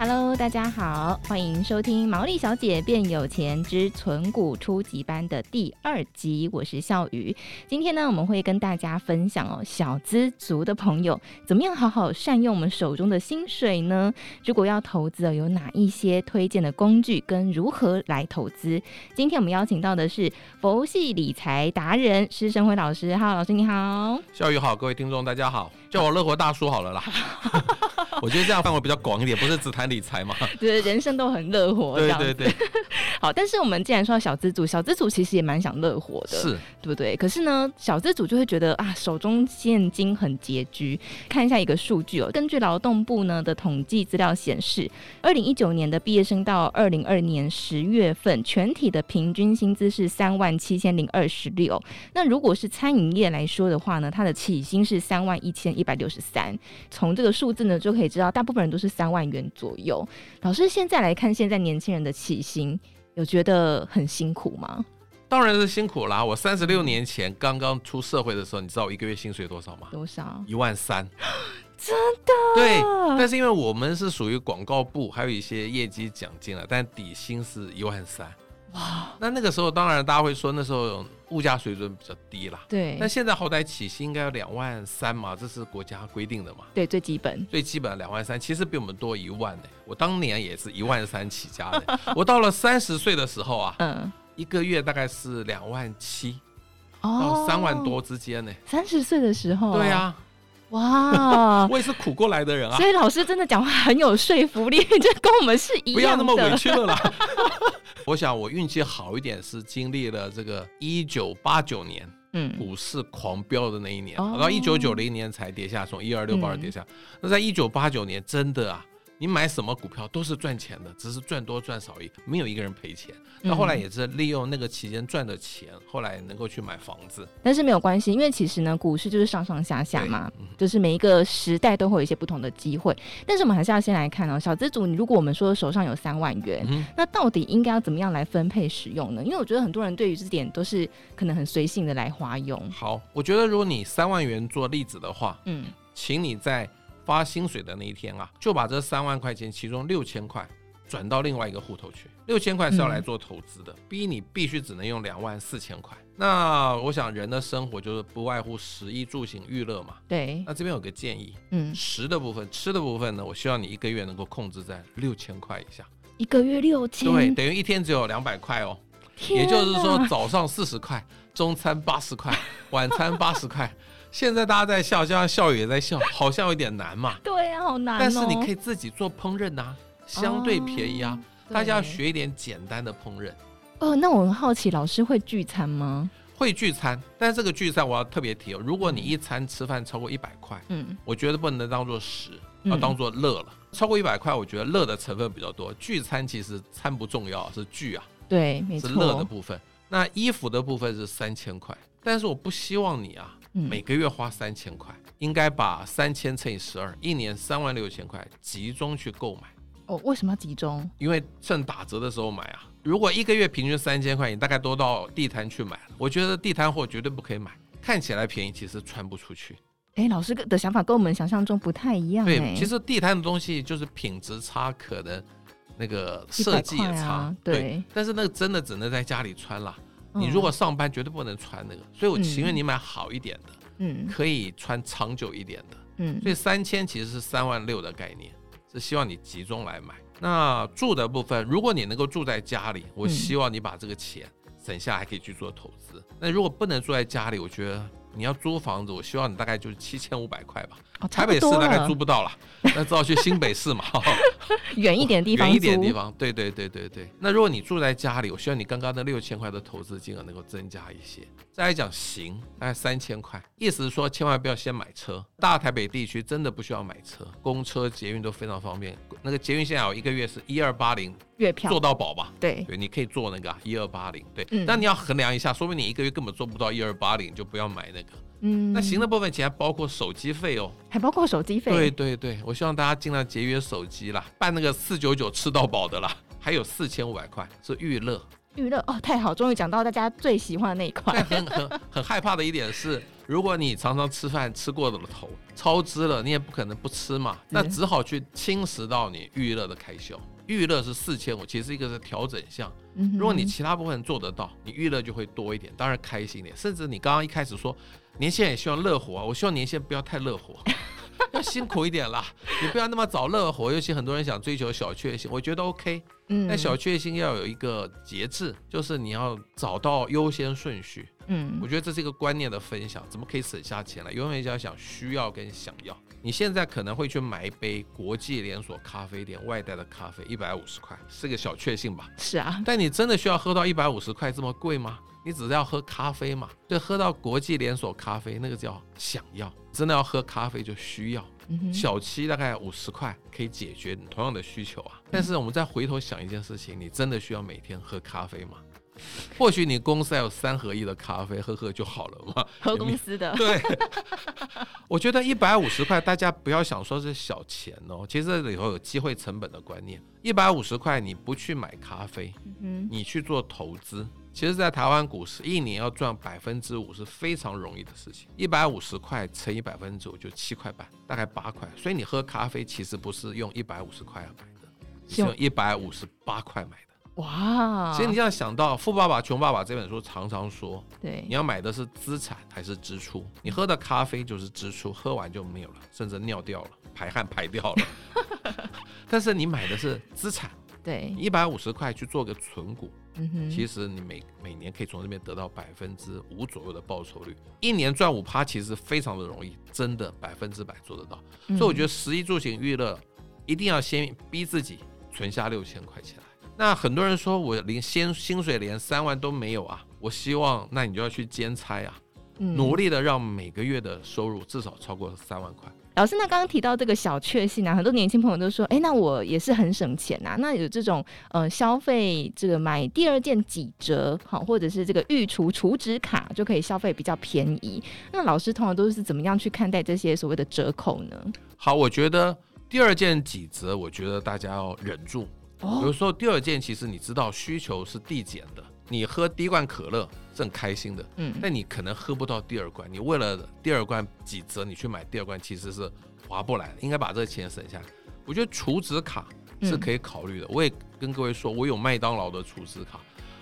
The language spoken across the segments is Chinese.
Hello，大家好，欢迎收听《毛利小姐变有钱之存股初级班》的第二集，我是笑宇。今天呢，我们会跟大家分享哦，小资族的朋友怎么样好好善用我们手中的薪水呢？如果要投资哦，有哪一些推荐的工具跟如何来投资？今天我们邀请到的是佛系理财达人施生辉老师。哈喽，老师你好，笑宇好，各位听众大家好，叫我乐活大叔好了啦。我觉得这样范围比较广一点，不是只谈理财嘛？对，人生都很乐活。对 对对。好，但是我们既然说到小资主，小资主其实也蛮想乐活的，是对不对？可是呢，小资主就会觉得啊，手中现金很拮据。看一下一个数据哦，根据劳动部呢的统计资料显示，二零一九年的毕业生到二零二零年十月份，全体的平均薪资是三万七千零二十六。那如果是餐饮业来说的话呢，它的起薪是三万一千一百六十三。从这个数字呢，就可以。知道大部分人都是三万元左右。老师现在来看，现在年轻人的起薪有觉得很辛苦吗？当然是辛苦啦。我三十六年前刚刚出社会的时候，你知道我一个月薪水多少吗？多少？一万三。真的？对。但是因为我们是属于广告部，还有一些业绩奖金了，但底薪是一万三。哇。那那个时候，当然大家会说那时候。物价水准比较低啦，对。那现在好歹起薪应该有两万三嘛，这是国家规定的嘛？对，最基本。最基本的两万三，其实比我们多一万呢。我当年也是一万三起家的。我到了三十岁的时候啊，嗯，一个月大概是两万七，到三万多之间呢。三十岁的时候，对啊，哇，我也是苦过来的人啊。所以老师真的讲话很有说服力，这跟我们是一样的。不要那么委屈了啦。我想我运气好一点，是经历了这个一九八九年，嗯，股市狂飙的那一年，然后一九九零年才跌下，从一二六八二跌下。那在一九八九年，真的啊。你买什么股票都是赚钱的，只是赚多赚少一，没有一个人赔钱。那后来也是利用那个期间赚的钱，后来能够去买房子。但是没有关系，因为其实呢，股市就是上上下下嘛，就是每一个时代都会有一些不同的机会。但是我们还是要先来看哦，小资主，你如果我们说手上有三万元，那到底应该要怎么样来分配使用呢？因为我觉得很多人对于这点都是可能很随性的来花用。好，我觉得如果你三万元做例子的话，嗯，请你在。发薪水的那一天啊，就把这三万块钱其中六千块转到另外一个户头去。六千块是要来做投资的，逼你必须只能用两万四千块。那我想人的生活就是不外乎食衣住行娱乐嘛。对。那这边有个建议，嗯，食的部分，吃的部分呢，我希望你一个月能够控制在六千块以下。一个月六千？对，等于一天只有两百块哦。也就是说，早上四十块，中餐八十块，晚餐八十块。现在大家在笑，就像笑宇也在笑，好像有点难嘛。对呀、啊，好难、哦。但是你可以自己做烹饪呐、啊，相对便宜啊。哦、大家要学一点简单的烹饪。哦，那我很好奇，老师会聚餐吗？会聚餐，但是这个聚餐我要特别提哦，如果你一餐吃饭超过一百块，嗯，我觉得不能当做食，要当做乐了。嗯、超过一百块，我觉得乐的成分比较多。聚餐其实餐不重要，是聚啊，对，没错，是乐的部分。那衣服的部分是三千块，但是我不希望你啊。每个月花三千块，应该把三千乘以十二，一年三万六千块集中去购买。哦，为什么要集中？因为趁打折的时候买啊。如果一个月平均三千块，你大概都到地摊去买了。我觉得地摊货绝对不可以买，看起来便宜，其实穿不出去。哎，老师的想法跟我们想象中不太一样。对，其实地摊的东西就是品质差，可能那个设计也差。啊、对，对，但是那个真的只能在家里穿了。你如果上班绝对不能穿那个，所以我情愿你买好一点的，嗯，可以穿长久一点的，嗯，所以三千其实是三万六的概念，是希望你集中来买。那住的部分，如果你能够住在家里，我希望你把这个钱省下还，可以去做投资。那如果不能住在家里，我觉得。你要租房子，我希望你大概就是七千五百块吧。哦，台北市大概租不到了，那只好去新北市嘛。远一点的地方，远一点的地方。对对对对对。那如果你住在家里，我希望你刚刚那六千块的投资金额能够增加一些。再来讲行，大概三千块，意思是说千万不要先买车。大台北地区真的不需要买车，公车、捷运都非常方便。那个捷运现在有一个月是一二八零。月票做到保吧？对对，你可以做那个一二八零，对。嗯、但你要衡量一下，说明你一个月根本做不到一二八零，就不要买那个。嗯，那行的部分其实还包括手机费哦，还包括手机费。对对对，我希望大家尽量节约手机啦，办那个四九九吃到饱的啦，还有四千五百块是娱乐。娱乐哦，太好，终于讲到大家最喜欢的那一块。很很很害怕的一点是，如果你常常吃饭吃过了头，超支了，你也不可能不吃嘛，那只好去侵蚀到你娱乐的开销。娱乐是四千五，其实一个是调整项。如果你其他部分做得到，你娱乐就会多一点，当然开心点。甚至你刚刚一开始说，年轻人也希望乐活啊，我希望年轻人不要太乐活，要辛苦一点啦，你不要那么早乐活。尤其很多人想追求小确幸，我觉得 OK。嗯，但小确幸要有一个节制，就是你要找到优先顺序。嗯，我觉得这是一个观念的分享，怎么可以省下钱来？永远要想需要跟想要。你现在可能会去买一杯国际连锁咖啡店外带的咖啡，一百五十块，是个小确幸吧？是啊，但你真的需要喝到一百五十块这么贵吗？你只是要喝咖啡嘛？就，喝到国际连锁咖啡那个叫想要，真的要喝咖啡就需要。小七大概五十块可以解决你同样的需求啊，但是我们再回头想一件事情，你真的需要每天喝咖啡吗？或许你公司还有三合一的咖啡喝喝就好了嘛？喝公司的。对，我觉得一百五十块，大家不要想说是小钱哦，其实这里头有机会成本的观念。一百五十块你不去买咖啡，你去做投资。其实，在台湾股市，一年要赚百分之五是非常容易的事情。一百五十块乘以百分之五就七块半，大概八块。所以你喝咖啡其实不是用一百五十块买的，是用一百五十八块买的。哇！其实你这样想到《富爸爸穷爸爸》这本书常常说，对，你要买的是资产还是支出？你喝的咖啡就是支出，喝完就没有了，甚至尿掉了，排汗排掉了。但是你买的是资产。对，一百五十块去做个存股，嗯哼，其实你每每年可以从这边得到百分之五左右的报酬率，一年赚五趴，其实非常的容易，真的百分之百做得到。所以我觉得食衣住行娱乐一定要先逼自己存下六千块钱来。那很多人说我连薪薪水连三万都没有啊，我希望那你就要去兼差啊，努力的让每个月的收入至少超过三万块。老师，那刚刚提到这个小确幸啊，很多年轻朋友都说，哎，那我也是很省钱呐。那有这种呃消费，这个买第二件几折，好，或者是这个预储储值卡就可以消费比较便宜。那老师通常都是怎么样去看待这些所谓的折扣呢？好，我觉得第二件几折，我觉得大家要忍住。哦，有时候第二件其实你知道需求是递减的。你喝第一罐可乐是很开心的，嗯，但你可能喝不到第二罐。你为了第二罐几折，你去买第二罐，其实是划不来的。应该把这个钱省下来。我觉得储值卡是可以考虑的。我也跟各位说，我有麦当劳的储值卡，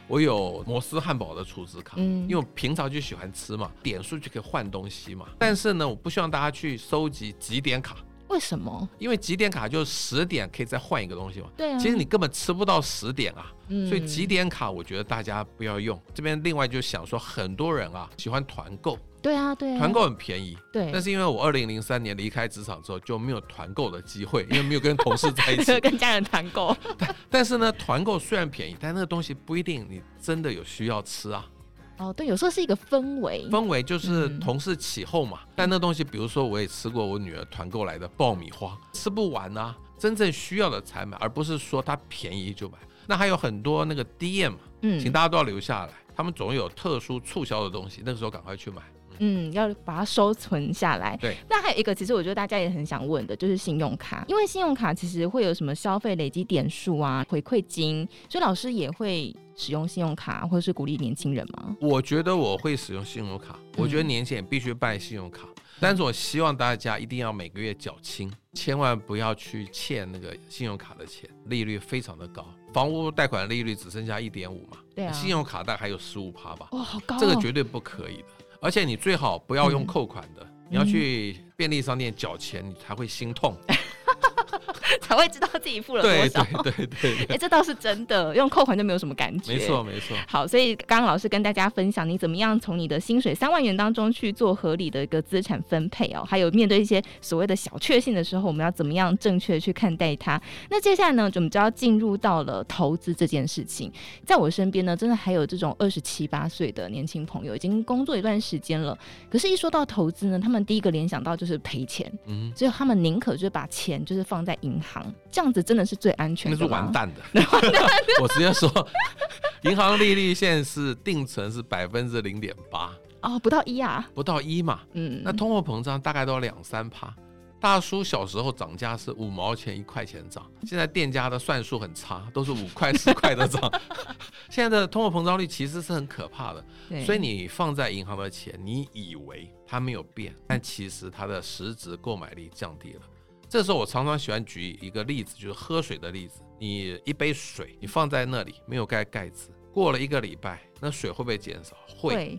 我有摩斯汉堡的储值卡，嗯，因为我平常就喜欢吃嘛，点数就可以换东西嘛。但是呢，我不希望大家去收集集点卡。为什么？因为几点卡就十点可以再换一个东西嘛。对啊。其实你根本吃不到十点啊。嗯。所以几点卡，我觉得大家不要用。这边另外就想说，很多人啊喜欢团购。对啊，对啊。团购很便宜。对。但是因为我二零零三年离开职场之后就没有团购的机会，因为没有跟同事在一起。跟家人团购。但但是呢，团购虽然便宜，但那个东西不一定你真的有需要吃啊。哦，对，有时候是一个氛围，氛围就是同事起哄嘛。嗯、但那东西，比如说我也吃过我女儿团购来的爆米花，吃不完啊，真正需要的才买，而不是说它便宜就买。那还有很多那个 DM，嗯，请大家都要留下来，他们总有特殊促销的东西，那个时候赶快去买。嗯，要把它收存下来。对，那还有一个，其实我觉得大家也很想问的，就是信用卡，因为信用卡其实会有什么消费累积点数啊、回馈金，所以老师也会使用信用卡，或者是鼓励年轻人吗？我觉得我会使用信用卡，我觉得年轻人必须办信用卡，嗯、但是我希望大家一定要每个月缴清，千万不要去欠那个信用卡的钱，利率非常的高，房屋贷款利率只剩下一点五嘛，对啊，信用卡大概还有十五趴吧，哇，好高、哦，这个绝对不可以的。而且你最好不要用扣款的，嗯、你要去便利商店缴钱，你才会心痛。才会知道自己付了多少。对对对，哎、欸，这倒是真的，用扣款就没有什么感觉。没错没错。好，所以刚刚老师跟大家分享，你怎么样从你的薪水三万元当中去做合理的一个资产分配哦，还有面对一些所谓的小确幸的时候，我们要怎么样正确去看待它？那接下来呢，我们就要进入到了投资这件事情。在我身边呢，真的还有这种二十七八岁的年轻朋友，已经工作一段时间了，可是，一说到投资呢，他们第一个联想到就是赔钱，嗯，所以他们宁可就是把钱就是放在银行。这样子真的是最安全的，那是完蛋的。我直接说，银行利率现在是定存是百分之零点八。哦，不到一啊，不到一嘛。嗯，那通货膨胀大概都要两三趴。大叔小时候涨价是五毛钱一块钱涨，现在店家的算术很差，都是五块十块的涨。现在的通货膨胀率其实是很可怕的，所以你放在银行的钱，你以为它没有变，但其实它的实质购买力降低了。这时候我常常喜欢举一个例子，就是喝水的例子。你一杯水，你放在那里没有盖盖子，过了一个礼拜，那水会不会减少？会，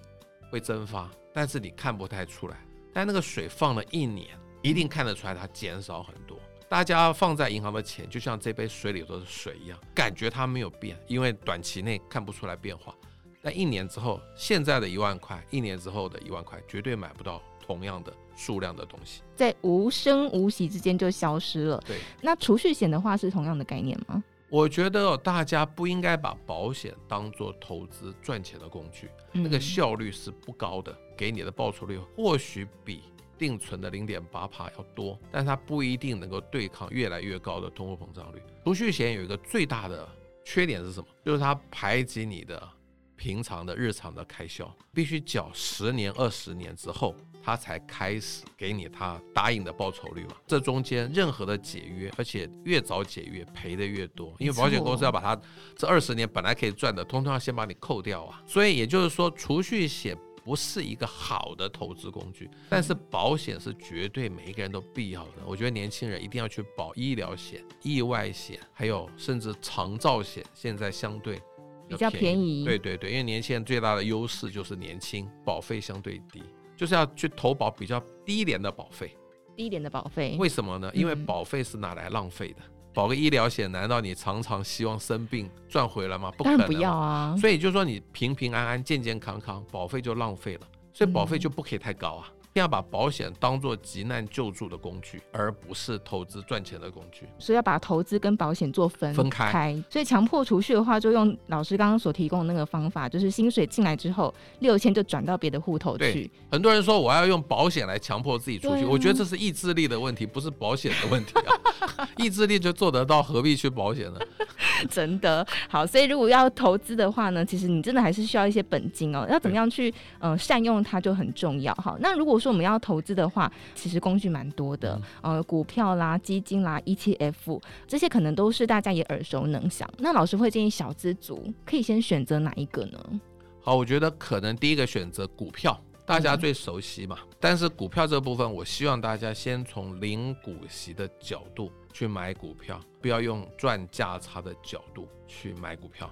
会蒸发，但是你看不太出来。但那个水放了一年。一定看得出来，它减少很多。大家放在银行的钱，就像这杯水里头的水一样，感觉它没有变，因为短期内看不出来变化。但一年之后，现在的一万块，一年之后的一万块，绝对买不到同样的数量的东西，在无声无息之间就消失了。对，那储蓄险的话是同样的概念吗？我觉得大家不应该把保险当做投资赚钱的工具，嗯，那个效率是不高的，给你的报酬率或许比。定存的零点八帕要多，但它不一定能够对抗越来越高的通货膨胀率。储蓄险有一个最大的缺点是什么？就是它排挤你的平常的日常的开销，必须缴十年、二十年之后，它才开始给你他答应的报酬率嘛。这中间任何的解约，而且越早解约赔的越多，因为保险公司要把它这二十年本来可以赚的，通通要先把你扣掉啊。所以也就是说，储蓄险。不是一个好的投资工具，但是保险是绝对每一个人都必要的。我觉得年轻人一定要去保医疗险、意外险，还有甚至长照险，现在相对比较便宜。对对对，因为年轻人最大的优势就是年轻，保费相对低，就是要去投保比较低廉的保费。低廉的保费，为什么呢？因为保费是拿来浪费的。嗯保个医疗险，难道你常常希望生病赚回来吗？不可能，当然不要啊！所以就是说你平平安安、健健康康，保费就浪费了，所以保费就不可以太高啊。要把保险当做急难救助的工具，而不是投资赚钱的工具。所以要把投资跟保险做分分开。所以强迫储蓄的话，就用老师刚刚所提供的那个方法，就是薪水进来之后，六千就转到别的户头去。很多人说我要用保险来强迫自己储蓄，我觉得这是意志力的问题，不是保险的问题啊。意志力就做得到，何必去保险呢？真的好，所以如果要投资的话呢，其实你真的还是需要一些本金哦。要怎么样去呃善用它就很重要哈。那如果说我们要投资的话，其实工具蛮多的，呃，股票啦、基金啦、ETF 这些可能都是大家也耳熟能详。那老师会建议小资族可以先选择哪一个呢？好，我觉得可能第一个选择股票，大家最熟悉嘛。嗯、但是股票这部分，我希望大家先从零股息的角度去买股票，不要用赚价差的角度去买股票。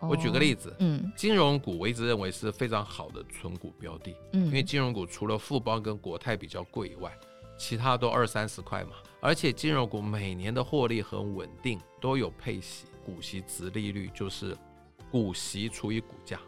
我举个例子，嗯，金融股我一直认为是非常好的存股标的，嗯，因为金融股除了富邦跟国泰比较贵以外，其他都二三十块嘛，而且金融股每年的获利很稳定，都有配息，股息殖利率就是股息除以股价，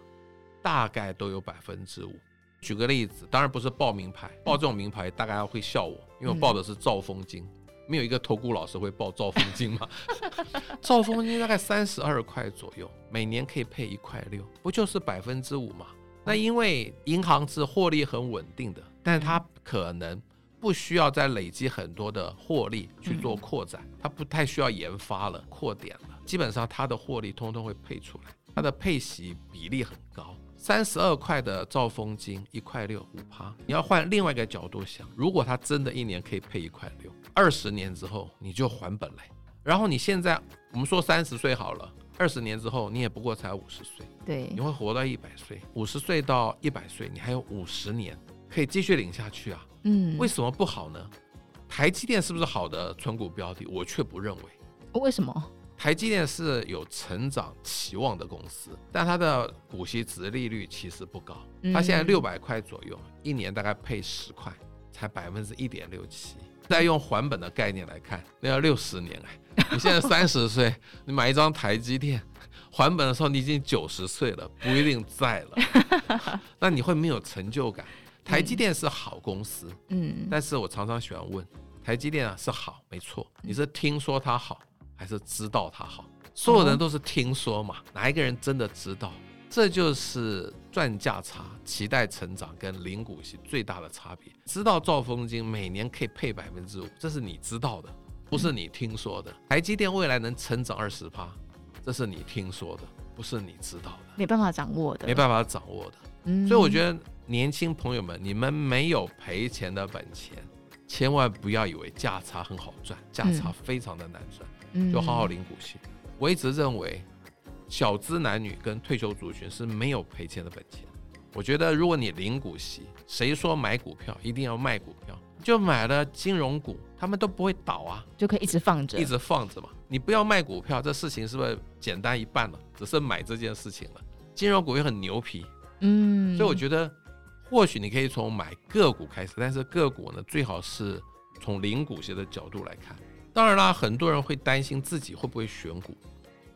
大概都有百分之五。举个例子，当然不是报名牌，报这种名牌大概会笑我，因为我报的是兆丰金。没有一个投顾老师会报兆丰金吗？兆丰金大概三十二块左右，每年可以配一块六，不就是百分之五吗？那因为银行是获利很稳定的，但是它可能不需要再累积很多的获利去做扩展，它不太需要研发了、扩点了，基本上它的获利通通会配出来，它的配息比例很高。三十二块的兆丰金一块六五趴，你要换另外一个角度想，如果它真的一年可以配一块六，二十年之后你就还本来，然后你现在我们说三十岁好了，二十年之后你也不过才五十岁，对，你会活到一百岁，五十岁到一百岁，你还有五十年可以继续领下去啊，嗯，为什么不好呢？台积电是不是好的存股标的？我却不认为，为什么？台积电是有成长期望的公司，但它的股息值利率其实不高。它现在六百块左右，一年大概配十块，才百分之一点六七。再用还本的概念来看，那要六十年哎！你现在 三十岁，你买一张台积电，还本的时候你已经九十岁了，不一定在了。那你会没有成就感？台积电是好公司，嗯，但是我常常喜欢问，台积电啊是好没错，你是听说它好？还是知道它好，所有人都是听说嘛，哪一个人真的知道？这就是赚价差、期待成长跟零股息最大的差别。知道兆丰金每年可以配百分之五，这是你知道的，不是你听说的。台积电未来能成长二十趴，这是你听说的，不是你知道的，没办法掌握的，没办法掌握的。嗯，所以我觉得年轻朋友们，你们没有赔钱的本钱，千万不要以为价差很好赚，价差非常的难赚，嗯，就好好领股息。我一直认为，小资男女跟退休族群是没有赔钱的本钱。我觉得，如果你领股息，谁说买股票一定要卖股票？就买了金融股，他们都不会倒啊，就可以一直放着，一直放着嘛。你不要卖股票，这事情是不是简单一半了？只是买这件事情了。金融股又很牛皮，嗯，所以我觉得，或许你可以从买个股开始，但是个股呢，最好是从领股息的角度来看。当然啦，很多人会担心自己会不会选股。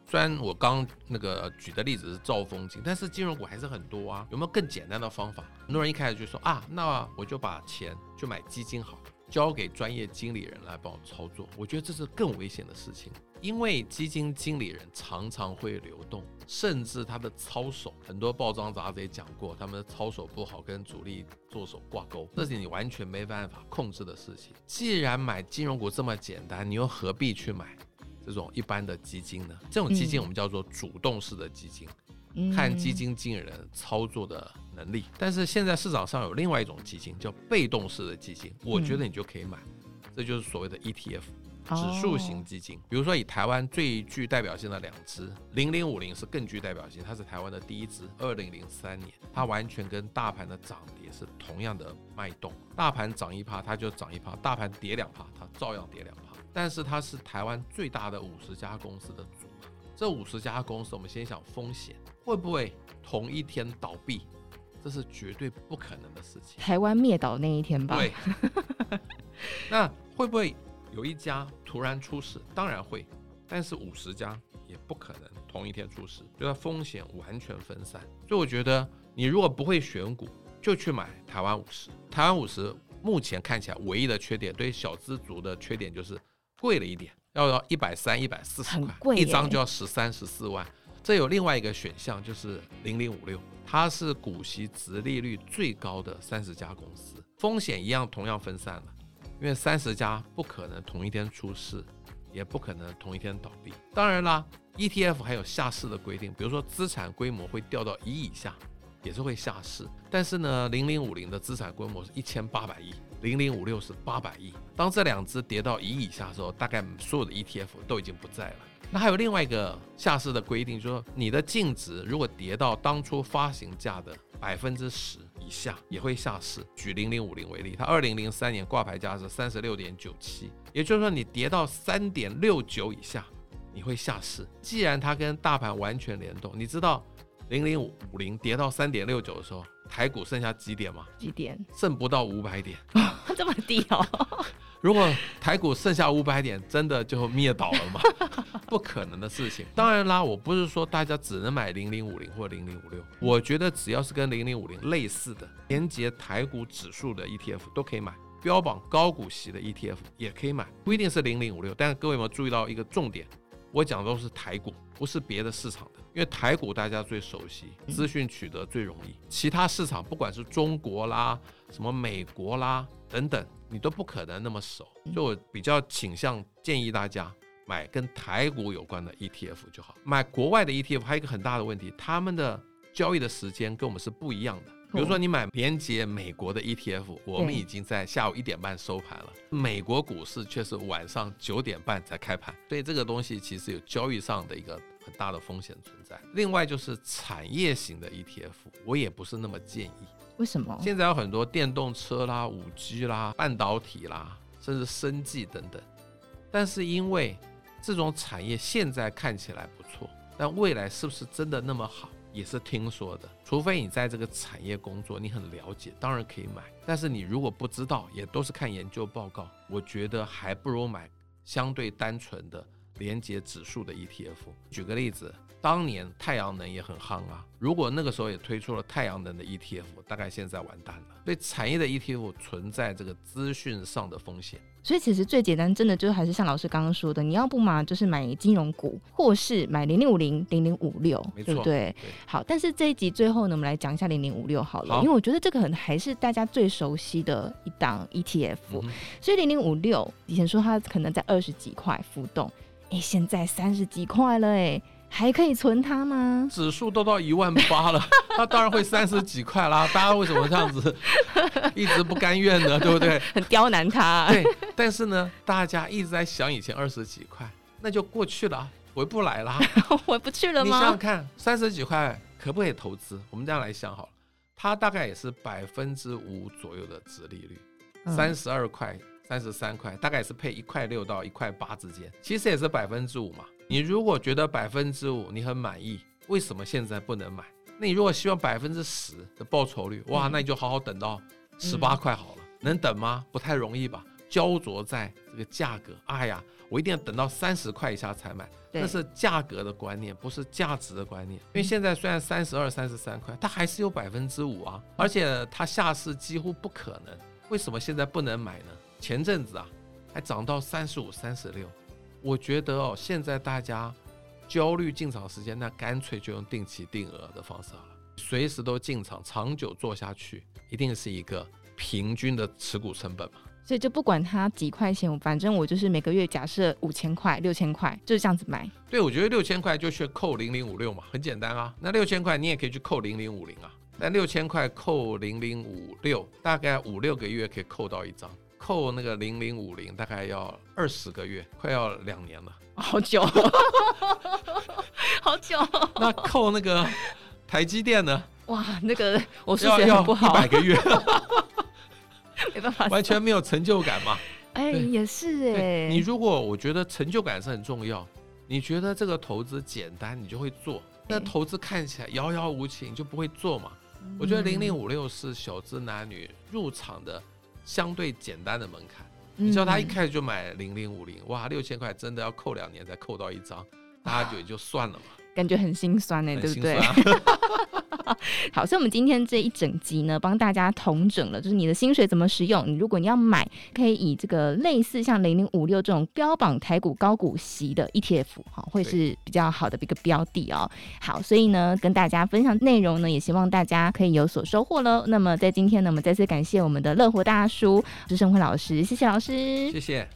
虽然我刚那个举的例子是造风景，但是金融股还是很多啊。有没有更简单的方法？很多人一开始就说啊，那我就把钱就买基金好了，交给专业经理人来帮我操作。我觉得这是更危险的事情，因为基金经理人常常会流动，甚至他的操守，很多报章杂志也讲过，他们的操守不好，跟主力做手挂钩，这是你完全没办法控制的事情。既然买金融股这么简单，你又何必去买？这种一般的基金呢，这种基金我们叫做主动式的基金，嗯、看基金经理人操作的能力。但是现在市场上有另外一种基金叫被动式的基金，我觉得你就可以买，嗯、这就是所谓的 ETF 指数型基金。哦、比如说以台湾最具代表性的两只，零零五零是更具代表性，它是台湾的第一只，二零零三年，它完全跟大盘的涨跌是同样的脉动，大盘涨一趴它就涨一趴，大盘跌两趴它照样跌两趴。但是它是台湾最大的五十家公司的组合，这五十家公司，我们先想风险会不会同一天倒闭？这是绝对不可能的事情。台湾灭岛那一天吧？对。那会不会有一家突然出事？当然会，但是五十家也不可能同一天出事，就它风险完全分散。所以我觉得，你如果不会选股，就去买台湾五十。台湾五十目前看起来唯一的缺点，对小资族的缺点就是。贵了一点，要要一百三、一百四十块，一张就要十三、十四万。这有另外一个选项，就是零零五六，它是股息殖利率最高的三十家公司，风险一样同样分散了，因为三十家不可能同一天出事，也不可能同一天倒闭。当然啦，ETF 还有下市的规定，比如说资产规模会掉到一亿以下，也是会下市。但是呢，零零五零的资产规模是一千八百亿。零零五六是八百亿，当这两只跌到一亿以下的时候，大概所有的 ETF 都已经不在了。那还有另外一个下市的规定，就是说你的净值如果跌到当初发行价的百分之十以下，也会下市。举零零五零为例，它二零零三年挂牌价是三十六点九七，也就是说你跌到三点六九以下，你会下市。既然它跟大盘完全联动，你知道零零五零跌到三点六九的时候，台股剩下几点吗？几点？剩不到五百点，这么低哦。如果台股剩下五百点，真的就灭倒了吗？不可能的事情。当然啦，我不是说大家只能买零零五零或零零五六，我觉得只要是跟零零五零类似的，连接台股指数的 ETF 都可以买，标榜高股息的 ETF 也可以买，不一定是零零五六。但是各位有没有注意到一个重点？我讲的都是台股，不是别的市场的。因为台股大家最熟悉，资讯取得最容易，其他市场不管是中国啦、什么美国啦等等，你都不可能那么熟。所以我比较倾向建议大家买跟台股有关的 ETF 就好。买国外的 ETF 还有一个很大的问题，他们的交易的时间跟我们是不一样的。比如说你买连接美国的 ETF，我们已经在下午一点半收盘了，美国股市却是晚上九点半才开盘，所以这个东西其实有交易上的一个。很大的风险存在。另外就是产业型的 ETF，我也不是那么建议。为什么？现在有很多电动车啦、五 G 啦、半导体啦，甚至生技等等。但是因为这种产业现在看起来不错，但未来是不是真的那么好，也是听说的。除非你在这个产业工作，你很了解，当然可以买。但是你如果不知道，也都是看研究报告，我觉得还不如买相对单纯的。连接指数的 ETF，举个例子，当年太阳能也很夯啊。如果那个时候也推出了太阳能的 ETF，大概现在完蛋了。对产业的 ETF 存在这个资讯上的风险。所以其实最简单，真的就还是像老师刚刚说的，你要不嘛就是买金融股，或是买零零五零、零零五六，对不对？对。好，但是这一集最后呢，我们来讲一下零零五六好了，好，因为我觉得这个可能还是大家最熟悉的一档 ETF。嗯。所以零零五六以前说它可能在二十几块浮动。哎，现在三十几块了，哎，还可以存它吗？指数都到一万八了，它当然会三十几块啦。大家为什么这样子 一直不甘愿呢？对不对？很刁难它啊。对，但是呢，大家一直在想以前二十几块，那就过去了，回不来了，回不去了吗？你想想看，三十几块可不可以投资？我们这样来想好了，它大概也是百分之五左右的值利率，三十二块、三十三块，大概也是配一块六到一块八之间，其实也是百分之五嘛。你如果觉得百分之五你很满意，为什么现在不能买？那你如果希望百分之十的报酬率，哇，那你就好好等到十八块好了。嗯、能等吗？不太容易吧？焦灼在这个价格，哎呀，我一定要等到三十块以下才买，那是价格的观念，不是价值的观念。因为现在虽然三十二、三十三块，它还是有百分之五啊，而且它下市几乎不可能。为什么现在不能买呢？前阵子啊，还涨到三十五、三十六。我觉得哦，现在大家焦虑进场时间，那干脆就用定期定额的方式好了，随时都进场，长久做下去，一定是一个平均的持股成本嘛。所以就不管它几块钱，反正我就是每个月假设五千块、六千块，就是这样子买。对，我觉得六千块就去扣零零五六嘛，很简单啊。那六千块你也可以去扣零零五零啊，但六千块扣零零五六，大概五六个月可以扣到一张。扣那个零零五零大概要二十个月，快要两年了，好久，好久。那扣那个台积电呢？哇，那个我数学很不好，一百个月，没办法，完全没有成就感嘛。哎，也是哎。你如果我觉得成就感是很重要，你觉得这个投资简单，你就会做。那投资看起来遥遥无期，你就不会做嘛。我觉得零零五六是小资男女入场的。相对简单的门槛，你知道他一开始就买零零五零，哇，六千块真的要扣两年才扣到一张，大家觉得就算了嘛。感觉很心酸呢，很对不对？好，所以我们今天这一整集呢，帮大家统整了，就是你的薪水怎么使用。你如果你要买，可以以这个类似像零零五六这种标榜台股高股息的 ETF，哈，会是比较好的一个标的哦。好，所以呢，跟大家分享内容呢，也希望大家可以有所收获喽。那么在今天呢，我们再次感谢我们的乐活大叔施升辉老师，谢谢老师，谢谢。